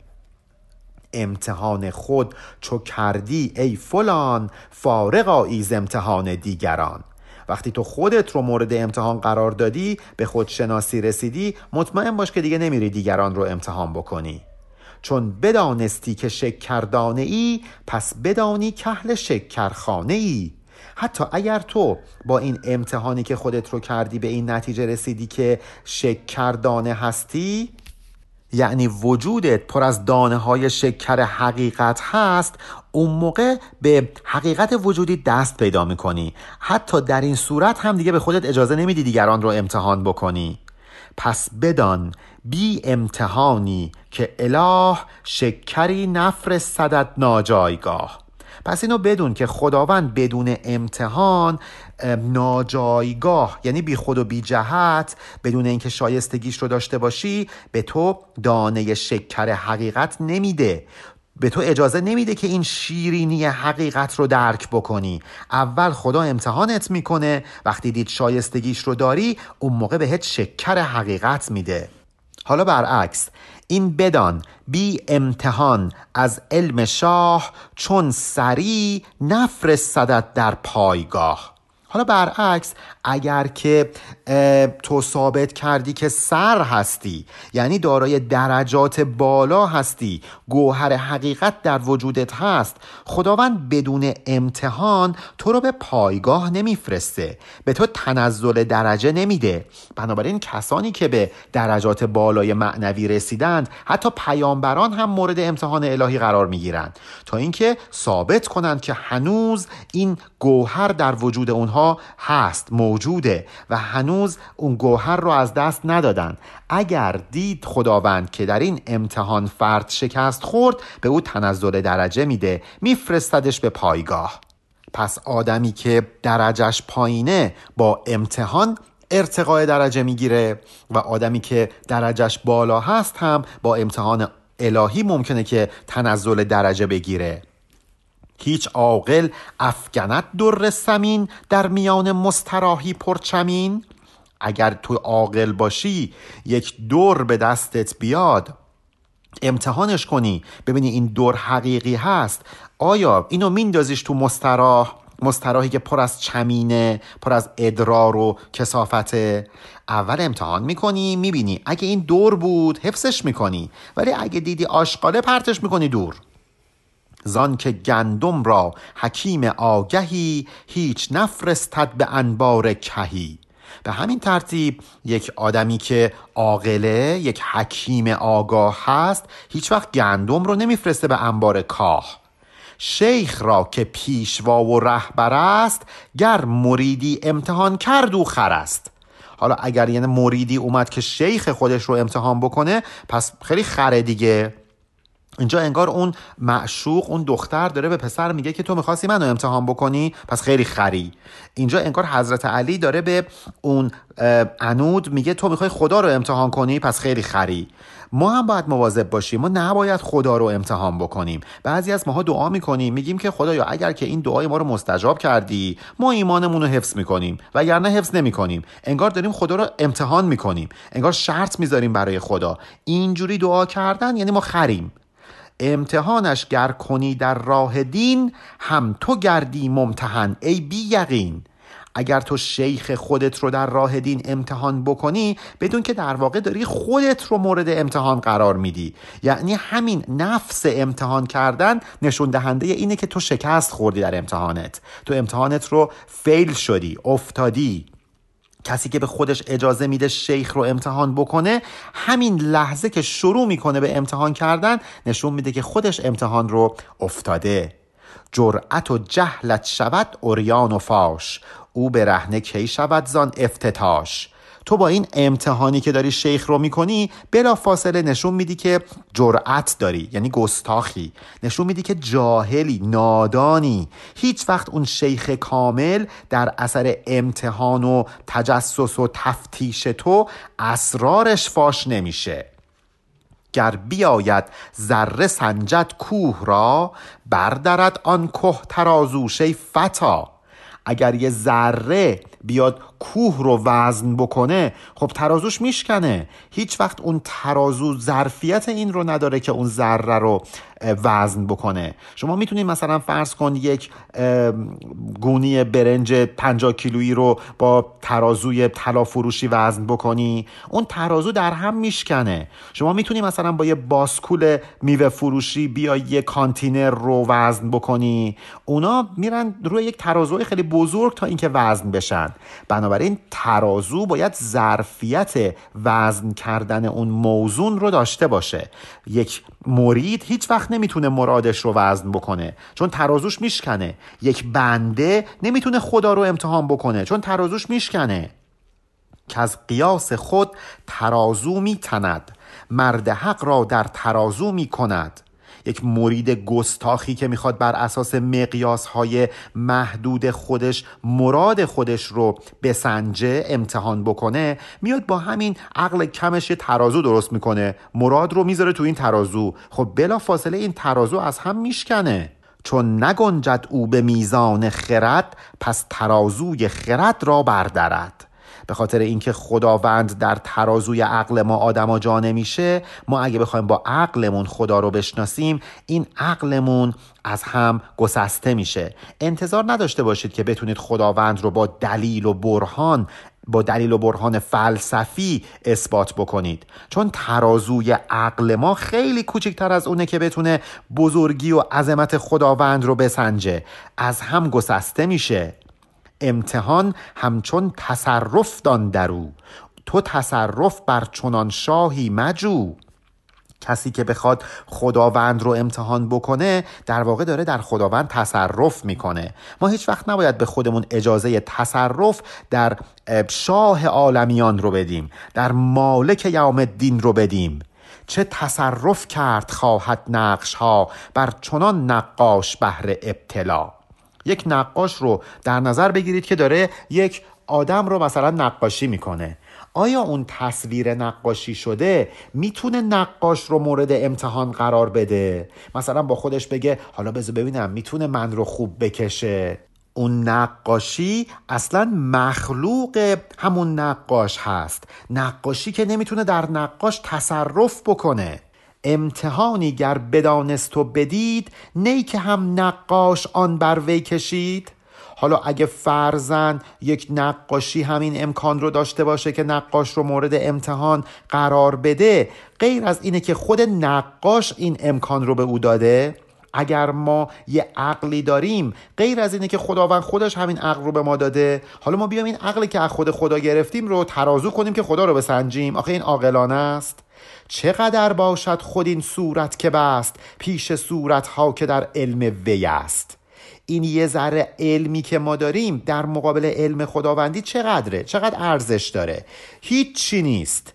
امتحان خود چو کردی ای فلان فارغ آیز امتحان دیگران. وقتی تو خودت رو مورد امتحان قرار دادی به خودشناسی رسیدی مطمئن باش که دیگه نمیری دیگران رو امتحان بکنی. چون بدانستی که شکردانه ای پس بدانی کهل شکرخانه ای حتی اگر تو با این امتحانی که خودت رو کردی به این نتیجه رسیدی که شکردانه هستی یعنی وجودت پر از دانه های شکر حقیقت هست اون موقع به حقیقت وجودی دست پیدا می‌کنی. حتی در این صورت هم دیگه به خودت اجازه نمیدی دیگران رو امتحان بکنی. پس بدان بی امتحانی که اله شکری نفر صدت ناجایگاه. پس اینو بدون که خداوند بدون امتحان ناجایگاه یعنی بی خود و بی جهت بدون اینکه شایستگیش رو داشته باشی به تو دانه شکر حقیقت نمیده. به تو اجازه نمیده که این شیرینی حقیقت رو درک بکنی. اول خدا امتحانت می‌کنه. وقتی دید شایستگیش رو داری اون موقع بهت شکر حقیقت میده. حالا برعکس این بدان بی امتحان از علم شاه چون سری نفرستدت در پایگاه. حالا برعکس اگر که تو ثابت کردی که سر هستی یعنی دارای درجات بالا هستی گوهر حقیقت در وجودت هست خداوند بدون امتحان تو رو به پایگاه نمیفرسته به تو تنزل درجه نمیده. بنابراین کسانی که به درجات بالای معنوی رسیدند حتی پیامبران هم مورد امتحان الهی قرار می‌گیرند. تا اینکه ثابت کنند که هنوز این گوهر در وجود اونها هست موجوده و هنوز اون گوهر رو از دست ندادن. اگر دید خداوند که در این امتحان فرد شکست خورد به او تنزل درجه میده میفرستدش به پایگاه. پس آدمی که درجش پایینه با امتحان ارتقای درجه می‌گیره و آدمی که درجش بالا هست هم با امتحان الهی ممکنه که تنزل درجه بگیره. هیچ عاقل افگند در سمین در میان مستراحی پرچمین؟ اگر تو عاقل باشی یک دور به دستت بیاد. امتحانش کنی ببینی این دور حقیقی هست. آیا اینو میندازیش تو مستراح؟ مستراحی که پر از چمینه پر از ادرار و کسافته اول امتحان می‌کنی می‌بینی اگه این دور بود حفظش می‌کنی. ولی اگه دیدی آشقاله پرتش می‌کنی دور. زان که گندم را حکیم آگهی هیچ نفرستد به انبار کهی. به همین ترتیب یک آدمی که عاقله یک حکیم آگاه هست هیچ وقت گندم رو نمیفرسته به انبار کاه. شیخ را که پیشوا و رهبر است گر مریدی امتحان کرد و خر است. حالا اگر یعنی مریدی اومد که شیخ خودش رو امتحان بکنه پس خیلی خره دیگه. اینجا انگار اون معشوق اون دختر داره به پسر میگه که تو می‌خواستی منو امتحان بکنی پس خیلی خری. اینجا انگار حضرت علی داره به اون انود میگه تو می‌خوای خدا رو امتحان کنی پس خیلی خری. ما هم باید مواظب باشیم. ما نباید خدا رو امتحان بکنیم. بعضی از ماها دعا می‌کنیم میگیم که خدایا اگر که این دعای ما رو مستجاب کردی ما ایمانمون رو حفظ می‌کنیم. وگرنه حفظ نمی‌کنیم. انگار داریم خدا رو امتحان می‌کنیم. انگار شرط می‌ذاریم برای خدا. اینجوری دعا کردن یعنی ما خریم. امتحانش گر کنی در راه دین هم تو گردی ممتحن ای بی یقین. اگر تو شیخ خودت رو در راه دین امتحان بکنی بدون که در واقع داری خودت رو مورد امتحان قرار میدی. یعنی همین نفس امتحان کردن نشون دهنده اینه که تو شکست خوردی در امتحانت. تو امتحانت رو فیل شدی افتادی. کسی که به خودش اجازه میده شیخ رو امتحان بکنه همین لحظه که شروع می‌کنه به امتحان کردن نشون میده که خودش امتحان رو افتاده. جرأت و جهلت شود اوریان و فاش. او به رهنه کی شود زان افتتاش؟ تو با این امتحانی که داری شیخ رو می‌کنی بلا فاصله نشون میدی که جرأت داری یعنی گستاخی. نشون میدی که جاهلی نادانی. هیچ وقت اون شیخ کامل در اثر امتحان و تجسس و تفتیش تو اسرارش فاش نمیشه. گر بیاید ذره سنجد کوه را بردرد آن کوه ترازوشه فتا اگر یه ذره بیاد کوه رو وزن بکنه خب ترازوش میشکنه. هیچ وقت اون ترازو ظرفیت این رو نداره که اون ذره رو وزن بکنه. شما می‌تونید مثلا فرض کن یک گونی برنج 50 کیلویی رو با ترازوی طلا فروشی وزن بکنی. اون ترازو در هم میشکنه. شما می‌تونی مثلا با یه باسکول میوه فروشی بیا یه کانتینر رو وزن بکنی. اونا میرن روی یک ترازوی خیلی بزرگ تا اینکه وزن بشن. بنابراین ترازو باید ظرفیت وزن کردن اون موزون رو داشته باشه. یک مرید هیچ وقت نمی‌تونه مرادش رو وزن بکنه. چون ترازوش میشکنه. یک بنده نمی‌تونه خدا رو امتحان بکنه. چون ترازوش میشکنه. که از قیاس خود ترازو میتند. مرد حق را در ترازو می‌کند. یک مرید گستاخی که می‌خواد بر اساس مقیاس های محدود خودش مراد خودش رو بسنجه امتحان بکنه میاد با همین عقل کمش یه ترازو درست می‌کنه. مراد رو می‌ذاره تو این ترازو. خب بلا فاصله این ترازو از هم میشکنه. چون نگنجد او به میزان خرد پس ترازوی خرد را بردرد. به خاطر اینکه خداوند در ترازوی عقل ما آدما جا نمیشه ما اگه بخوایم با عقلمون خدا رو بشناسیم این عقلمون از هم گسسته میشه. انتظار نداشته باشید که بتونید خداوند رو با دلیل و برهان با دلیل و برهان فلسفی اثبات بکنید. چون ترازوی عقل ما خیلی کوچکتر از اونه که بتونه بزرگی و عظمت خداوند رو بسنجه. از هم گسسته میشه. امتحان همچون تصرف دان درو تو تصرف بر چنان شاهی مجو. کسی که بخواد خداوند رو امتحان بکنه در واقع داره در خداوند تصرف می‌کنه. ما هیچ وقت نباید به خودمون اجازه تصرف در شاه عالمیان رو بدیم در مالک یوم الدین رو بدیم. چه تصرف کرد خواهد نقش ها بر چنان نقاش بهر ابتلا. یک نقاش رو در نظر بگیرید که داره یک آدم رو مثلا نقاشی می‌کنه. آیا اون تصویر نقاشی شده می‌تونه نقاش رو مورد امتحان قرار بده؟ مثلا با خودش بگه حالا بذار ببینم می‌تونه من رو خوب بکشه. اون نقاشی اصلا مخلوق همون نقاش هست. نقاشی که نمی‌تونه در نقاش تصرف بکنه. امتحانی گر بدانست و بدید نی که هم نقاش آن بر وی کشید. حالا اگه فرزن یک نقاشی همین امکان رو داشته باشه که نقاش رو مورد امتحان قرار بده غیر از اینه که خود نقاش این امکان رو به او داده. اگر ما یه عقلی داریم غیر از اینه که خداوند خودش همین عقل رو به ما داده حالا ما بیام این عقلی که از خود خدا گرفتیم رو ترازو کنیم که خدا رو بسنجیم. آخه این عاقلانه است. چقدر باشد خود این صورت که بست پیش صورت ها که در علم وی است؟ این یه ذره علمی که ما داریم در مقابل علم خداوندی چقدره؟ چقدر ارزش داره؟ هیچی نیست.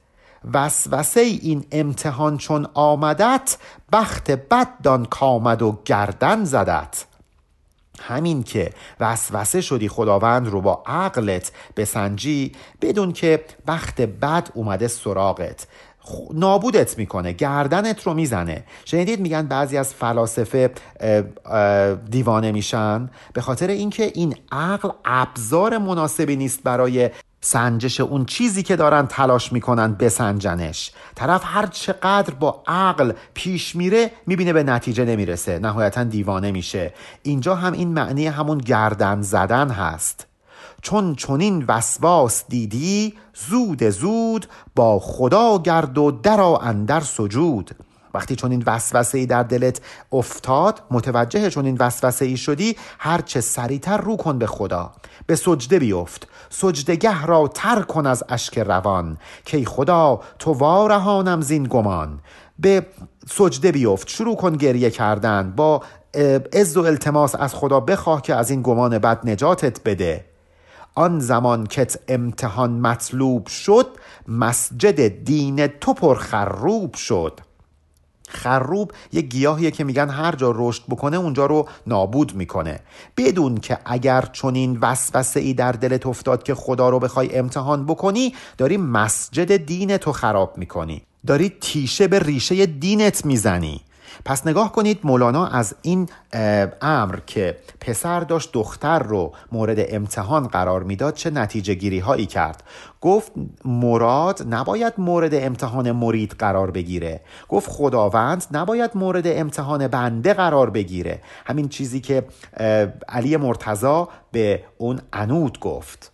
وسوسه این امتحان چون آمدت بخت بد دان کامد و گردن زدت. همین که وسوسه شدی خداوند رو با عقلت بسنجی بدون که بخت بد اومده سراغت. نابودت می‌کنه گردنت رو می‌زنه. شنیدید میگن بعضی از فلاسفه دیوانه میشن به خاطر اینکه این عقل ابزار مناسبی نیست برای سنجش اون چیزی که دارن تلاش می‌کنن بسنجنش. طرف هر چقدر با عقل پیش میره می‌بینه به نتیجه نمی‌رسه. نهایتا دیوانه میشه. اینجا هم این معنی همون گردن زدن هست. چون چونین وسواس دیدی زود زود با خدا گرد و درا اندر سجود. وقتی چون این وسوسه ای در دلت افتاد متوجه چون این وسوسه ای شدی هر چه سریعتر رو کن به خدا. به سجده بیفت. سجدگه را تر کن از اشک روان. که خدا تو وارهانم زین گمان. به سجده بیفت. شروع کن گریه کردن. با عز و التماس از خدا بخواه که از این گمان بد نجاتت بده. آن زمان کت امتحان مطلوب شد مسجد دین تو پر خروب شد. خروب یه گیاهیه که میگن هر جا رشد بکنه اونجا رو نابود می‌کنه. بدون که اگر چنین وسوسه ای در دلت افتاد که خدا رو بخوای امتحان بکنی داری مسجد دین تو خراب می‌کنی. داری تیشه به ریشه دینت می‌زنی. پس نگاه کنید مولانا از این امر که پسر داشت دختر رو مورد امتحان قرار می‌داد چه نتیجه گیری هایی کرد. گفت مراد نباید مورد امتحان مرید قرار بگیره. گفت خداوند نباید مورد امتحان بنده قرار بگیره. همین چیزی که علی مرتضا به اون انود گفت.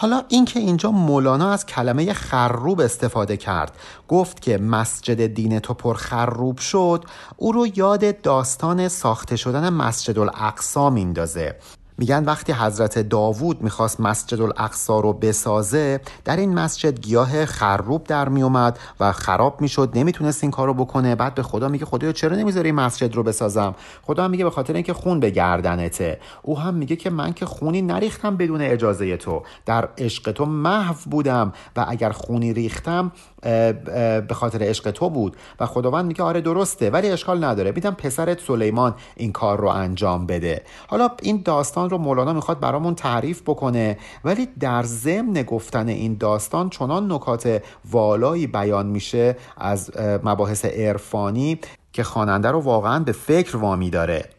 حالا اینکه اینجا مولانا از کلمه خروب استفاده کرد گفت که مسجد دین تو پر خروب شد او رو یاد داستان ساخته شدن مسجد الاقصا میندازه. میگن وقتی حضرت داوود می‌خواست مسجد الاقصا رو بسازه در این مسجد گیاه خروب در میومد و خراب می‌شد نمی‌تونست این کارو بکنه. بعد به خدا میگه خدایا چرا نمی‌ذاری مسجد رو بسازم؟ خدا هم میگه به خاطر اینکه خون به گردنته. او هم میگه که من که خونی نریختم بدون اجازه تو در عشق تو محو بودم و اگر خونی ریختم به خاطر عشق تو بود. و خداوند میگه آره درسته ولی اشکال نداره. میدم پسرت سلیمان این کار رو انجام بده. حالا این داستان رو مولانا می‌خواد برامون تعریف بکنه ولی در ضمن گفتن این داستان چنان نکات والایی بیان میشه از مباحث عرفانی که خواننده رو واقعا به فکر وامی داره.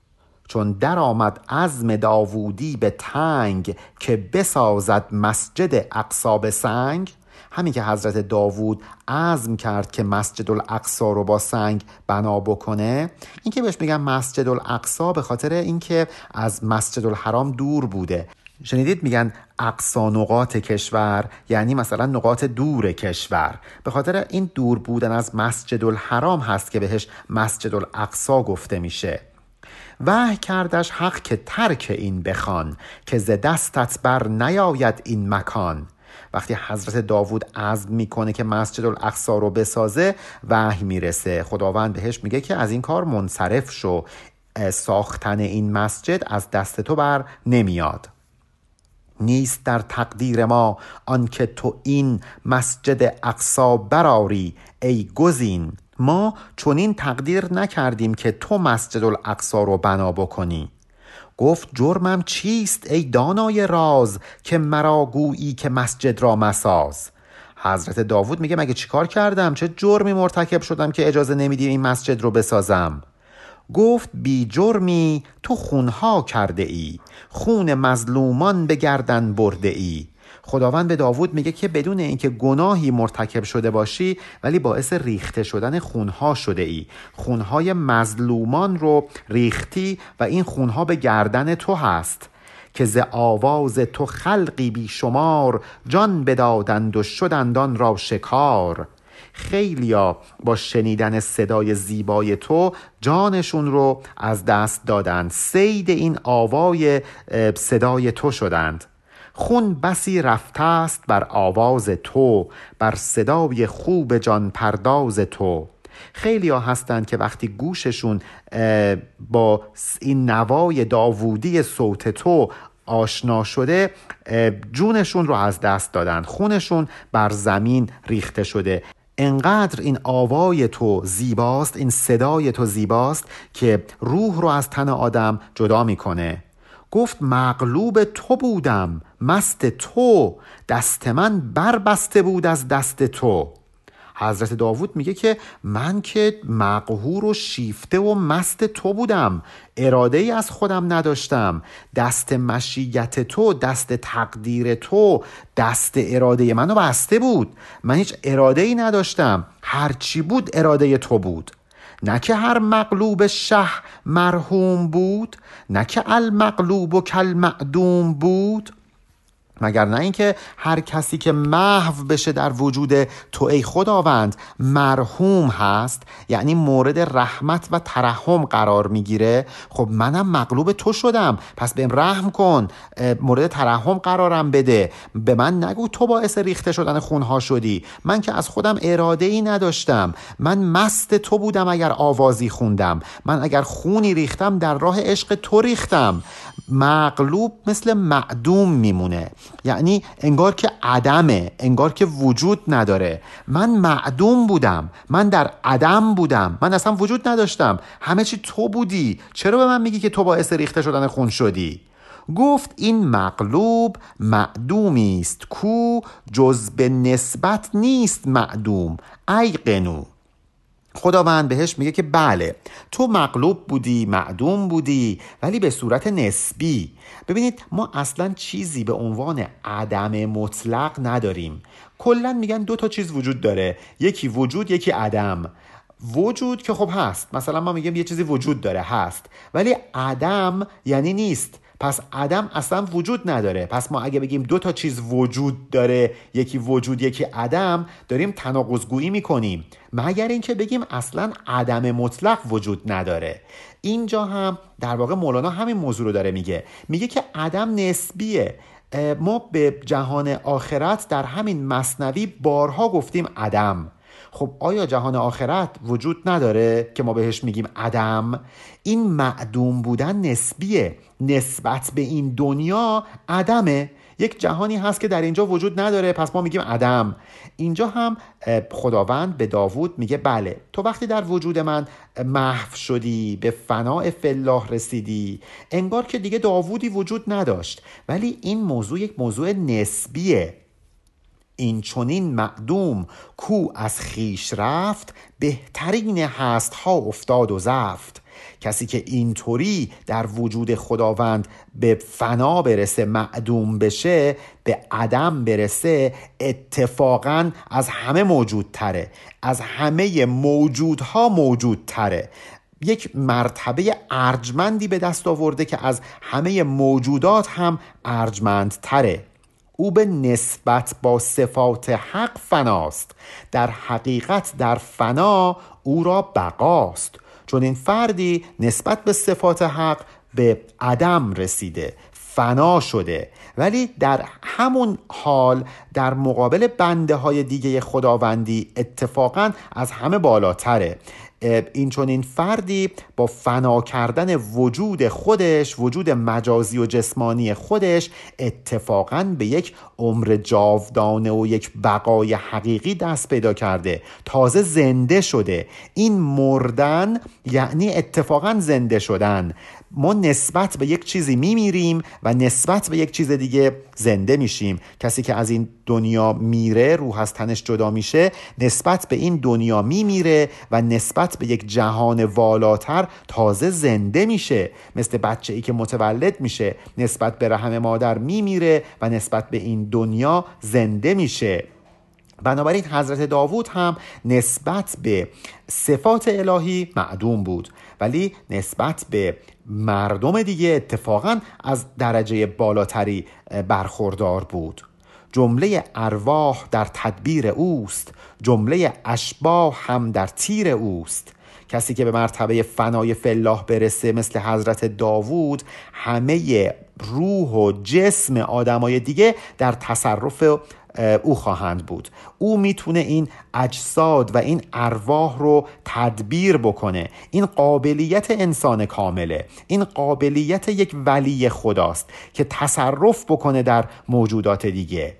چون در آمد عزم داوودی به تنگ که بسازد مسجد اقصاب سنگ همین که حضرت داوود عزم کرد که مسجد الاقصا رو با سنگ بنا بکنه این که بهش میگن مسجد الاقصا به خاطر اینکه از مسجد الحرام دور بوده. شنیدید میگن اقصا نقاط کشور یعنی مثلا نقاط دور کشور. به خاطر این دور بودن از مسجد الحرام هست که بهش مسجد الاقصا گفته میشه. وح کردش حق که ترک این بخوان که ز دستت بر نیاید این مکان. وقتی حضرت داوود عزم می‌کنه که مسجد الاقصا رو بسازه وحی می‌رسه. خداوند بهش میگه که از این کار منصرف شو. ساختن این مسجد از دست تو بر نمیاد. نیست در تقدیر ما آنکه تو این مسجد اقصا براری ای گزین. ما چنین تقدیر نکردیم که تو مسجد الاقصا رو بنا بکنی. گفت جرمم چیست ای دانای راز که مرا گویی که مسجد را مساز؟ حضرت داوود میگه مگه چیکار کردم؟ چه جرمی مرتکب شدم که اجازه نمیدی این مسجد رو بسازم؟ گفت بی جرمی تو خونها کرده ای خون مظلومان به گردن برده ای. خداوند به داوود میگه که بدون اینکه گناهی مرتکب شده باشی ولی باعث ریخته شدن خونها شده ای. خونهای مظلومان رو ریختی و این خونها به گردن تو هست که ز آواز تو خلقی بی شمار جان بدادند و شدندان را شکار. خیلیا با شنیدن صدای زیبای تو جانشون رو از دست دادند. سید این آوای صدای تو شدند. خون بسی رفته است بر آواز تو بر صدای خوب جان پرداز تو. خیلی ها هستند که وقتی گوششون با این نوای داوودی صوت تو آشنا شده جونشون رو از دست دادن. خونشون بر زمین ریخته شده. انقدر این آوای تو زیباست این صدای تو زیباست که روح رو از تن آدم جدا می‌کنه. گفت مغلوب تو بودم. مست تو دست من بربسته بود از دست تو. حضرت داوود میگه که من که مقهور و شیفته و مست تو بودم اراده ای از خودم نداشتم. دست مشیت تو دست تقدیر تو دست اراده منو بسته بود. من هیچ اراده ای نداشتم هرچی بود اراده تو بود. نه که هر مغلوب شه مرحوم بود نه که المغلوب و کل معدوم بود. مگر نه اینکه هر کسی که محو بشه در وجود تو ای خداوند مرحوم هست یعنی مورد رحمت و ترحم قرار می‌گیره. خب منم مغلوب تو شدم. پس بهم رحم کن. مورد ترحم قرارم بده. به من نگو تو باعث ریخته شدن خونها شدی. من که از خودم اراده ای نداشتم. من مست تو بودم اگر آوازی خوندم. من اگر خونی ریختم در راه عشق تو ریختم. مغلوب مثل معدوم میمونه. یعنی انگار که عدمه انگار که وجود نداره. من معدوم بودم من در عدم بودم من اصلا وجود نداشتم. همه چی تو بودی. چرا به من میگی که تو باعث ریخته شدن خون شدی؟ گفت این مغلوب معدومی است کو جز به نسبت نیست معدوم. ای قنو خداوند بهش میگه که بله تو مغلوب بودی معدوم بودی ولی به صورت نسبی. ببینید ما اصلا چیزی به عنوان عدم مطلق نداریم. کلا میگن دو تا چیز وجود داره. یکی وجود یکی عدم. وجود که خب هست. مثلا ما میگیم یه چیزی وجود داره هست. ولی عدم یعنی نیست. پس عدم اصلا وجود نداره. پس ما اگه بگیم دو تا چیز وجود داره یکی وجود یکی عدم داریم تناقضگویی می‌کنیم. مگر اینکه بگیم اصلا عدم مطلق وجود نداره. اینجا هم در واقع مولانا همین موضوع رو داره میگه. میگه که عدم نسبیه. ما به جهان آخرت در همین مصنوی بارها گفتیم عدم. خب آیا جهان آخرت وجود نداره که ما بهش میگیم عدم؟ این معدوم بودن نسبیه. نسبت به این دنیا عدمه. یک جهانی هست که در اینجا وجود نداره پس ما میگیم عدم. اینجا هم خداوند به داوود میگه بله تو وقتی در وجود من محو شدی به فناع فلاح رسیدی انگار که دیگه داوودی وجود نداشت. ولی این موضوع یک موضوع نسبیه. این چونین معدوم کو از خیش رفت بهترین هست ها افتاد و زفت. کسی که اینطوری در وجود خداوند به فنا برسه معدوم بشه به عدم برسه اتفاقا از همه موجود تره از همه موجودها موجود تره یک مرتبه ارجمندی به دست آورده که از همه موجودات هم ارجمند تره او به نسبت با صفات حق فناست. در حقیقت در فنا او را بقاست. چون این فردی نسبت به صفات حق به عدم رسیده فنا شده. ولی در همون حال در مقابل بنده های دیگه خداوندی اتفاقا از همه بالاتره. این چون این فردی با فنا کردن وجود خودش وجود مجازی و جسمانی خودش اتفاقا به یک عمر جاودانه و یک بقای حقیقی دست پیدا کرده. تازه زنده شده. این مردن یعنی اتفاقا زنده شدن. ما نسبت به یک چیزی میمیریم و نسبت به یک چیز دیگه زنده میشیم. کسی که از این دنیا میره روح از تنش جدا میشه نسبت به این دنیا میمیره و نسبت به یک جهان والاتر تازه زنده میشه. مثل بچه ای که متولد میشه. نسبت به رحم مادر میمیره و نسبت به این دنیا زنده میشه. بنابراین حضرت داوود هم نسبت به صفات الهی معدوم بود. ولی نسبت به مردم دیگه اتفاقا از درجه بالاتری برخوردار بود. جمله ارواح در تدبیر اوست جمله اشباح هم در تیر اوست. کسی که به مرتبه فنای فلاح برسه مثل حضرت داوود همه روح و جسم آدمای دیگه در تصرف او خواهند بود. او می‌تونه این اجساد و این ارواح رو تدبیر بکنه. این قابلیت انسان کامله. این قابلیت یک ولی خداست که تصرف بکنه در موجودات دیگه.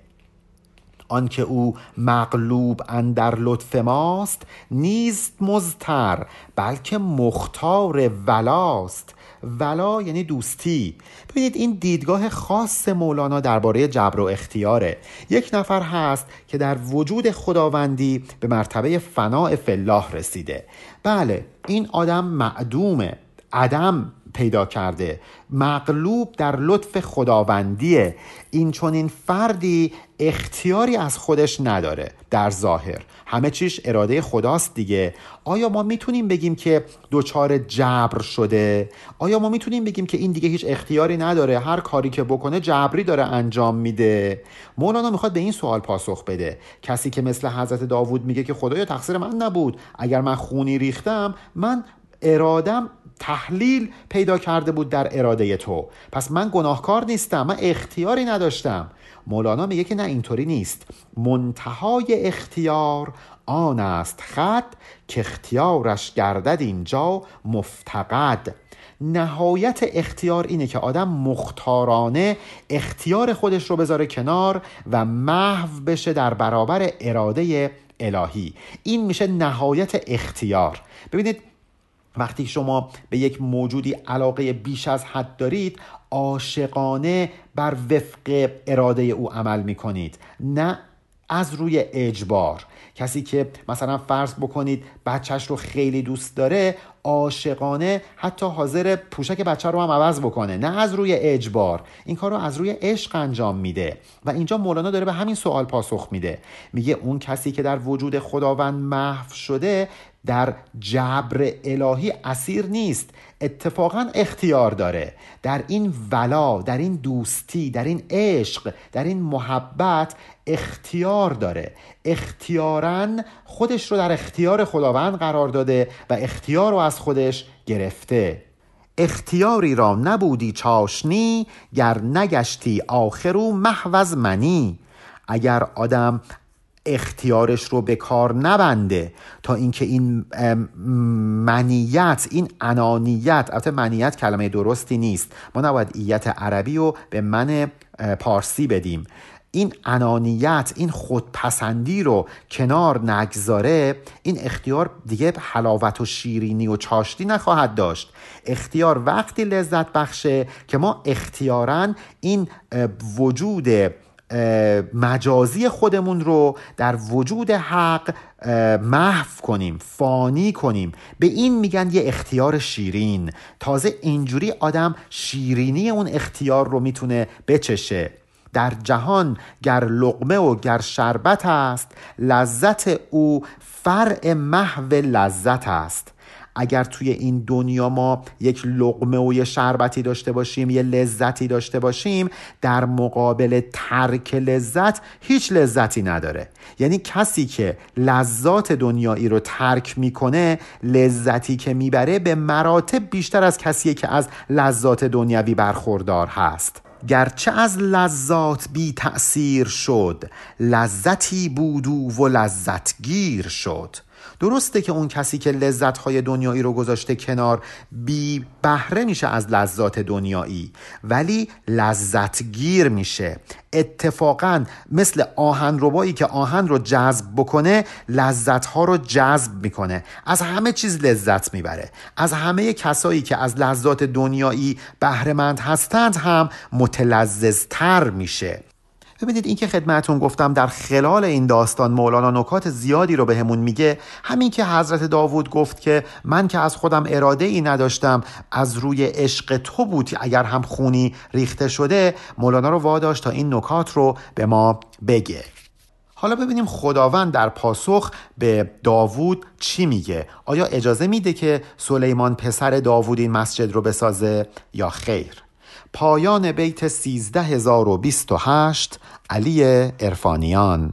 آنکه او مغلوب اندر لطف ماست نیست مزتر بلکه مختار ولاست. ولا یعنی دوستی. ببینید این دیدگاه خاص مولانا درباره جبر و اختیاره. یک نفر هست که در وجود خداوندی به مرتبه فناع فلاح رسیده. بله این آدم معدومه. عدم پیدا کرده. مغلوب در لطف خداوندیه. این چون این فردی اختیاری از خودش نداره. در ظاهر. همه چیش اراده خداست دیگه. آیا ما می‌تونیم بگیم که دچار جبر شده؟ آیا ما می‌تونیم بگیم که این دیگه هیچ اختیاری نداره؟ هر کاری که بکنه جبری داره انجام میده. مولانا می‌خواد به این سوال پاسخ بده. کسی که مثل حضرت داوود میگه که خدایا تقصیر من نبود. اگر من خونی ریختم من ارادم تحلیل پیدا کرده بود در اراده تو. پس من گناهکار نیستم. من اختیاری نداشتم. مولانا میگه که نه اینطوری نیست. منتهای اختیار آن است خط که اختیارش گردد اینجا مفتقد. نهایت اختیار اینه که آدم مختارانه اختیار خودش رو بذاره کنار و محو بشه در برابر اراده الهی. این میشه نهایت اختیار. ببینید وقتی شما به یک موجودی علاقه بیش از حد دارید عاشقانه بر وفق اراده او عمل می کنید نه از روی اجبار. کسی که مثلا فرض بکنید بچهش رو خیلی دوست داره عاشقانه حتی حاضر پوشک بچه رو هم عوض بکنه نه از روی اجبار. این کار رو از روی عشق انجام میده و اینجا مولانا داره به همین سوال پاسخ میده. میگه اون کسی که در وجود خداوند محو شده در جبر الهی اسیر نیست اتفاقا اختیار داره. در این ولا در این دوستی در این عشق در این محبت اختیار داره. اختیارا خودش رو در اختیار خداوند قرار داده و اختیار رو از خودش گرفته. اختیاری را نبودی چاشنی گر نگشتی آخرو محوز منی. اگر آدم اختیارش رو به کار نبنده تا اینکه این منیت این انانیت البته منیت کلمه درستی نیست. ما نباید ایت عربی رو به من پارسی بدیم. این انانیت این خودپسندی رو کنار نگذاره این اختیار دیگه حلاوت و شیرینی و چاشتی نخواهد داشت. اختیار وقتی لذت بخشه که ما اختیارا این وجود مجازی خودمون رو در وجود حق محو کنیم فانی کنیم. به این میگن یه اختیار شیرین. تازه اینجوری آدم شیرینی اون اختیار رو می‌تونه بچشه. در جهان گر لقمه و گر شربت است لذت او فرع محو لذت است. اگر توی این دنیا ما یک لقمه و یه شربتی داشته باشیم یه لذتی داشته باشیم در مقابل ترک لذت هیچ لذتی نداره. یعنی کسی که لذات دنیایی رو ترک می‌کنه لذتی که می‌بره به مراتب بیشتر از کسی که از لذات دنیوی برخوردار هست. گرچه از لذات بی تأثیر شد لذتی بودو و لذتگیر شد. درسته که اون کسی که لذتهای دنیایی رو گذاشته کنار بی بهره میشه از لذات دنیایی ولی لذتگیر میشه. اتفاقا مثل آهن ربایی که آهن رو جذب بکنه لذت ها رو جذب می‌کنه. از همه چیز لذت می‌بره. از همه کسایی که از لذات دنیایی بهرهمند هستند هم متلذذتر میشه. ببینید این که خدمتون گفتم در خلال این داستان مولانا نکات زیادی رو بهمون به میگه. همین که حضرت داوود گفت که من که از خودم اراده ای نداشتم از روی عشق تو بود اگر هم خونی ریخته شده مولانا رو واداشت تا این نکات رو به ما بگه. حالا ببینیم خداوند در پاسخ به داوود چی میگه؟ آیا اجازه میده که سلیمان پسر داوود این مسجد رو بسازه یا خیر؟ پایان بیت 13028 علی ارفانیان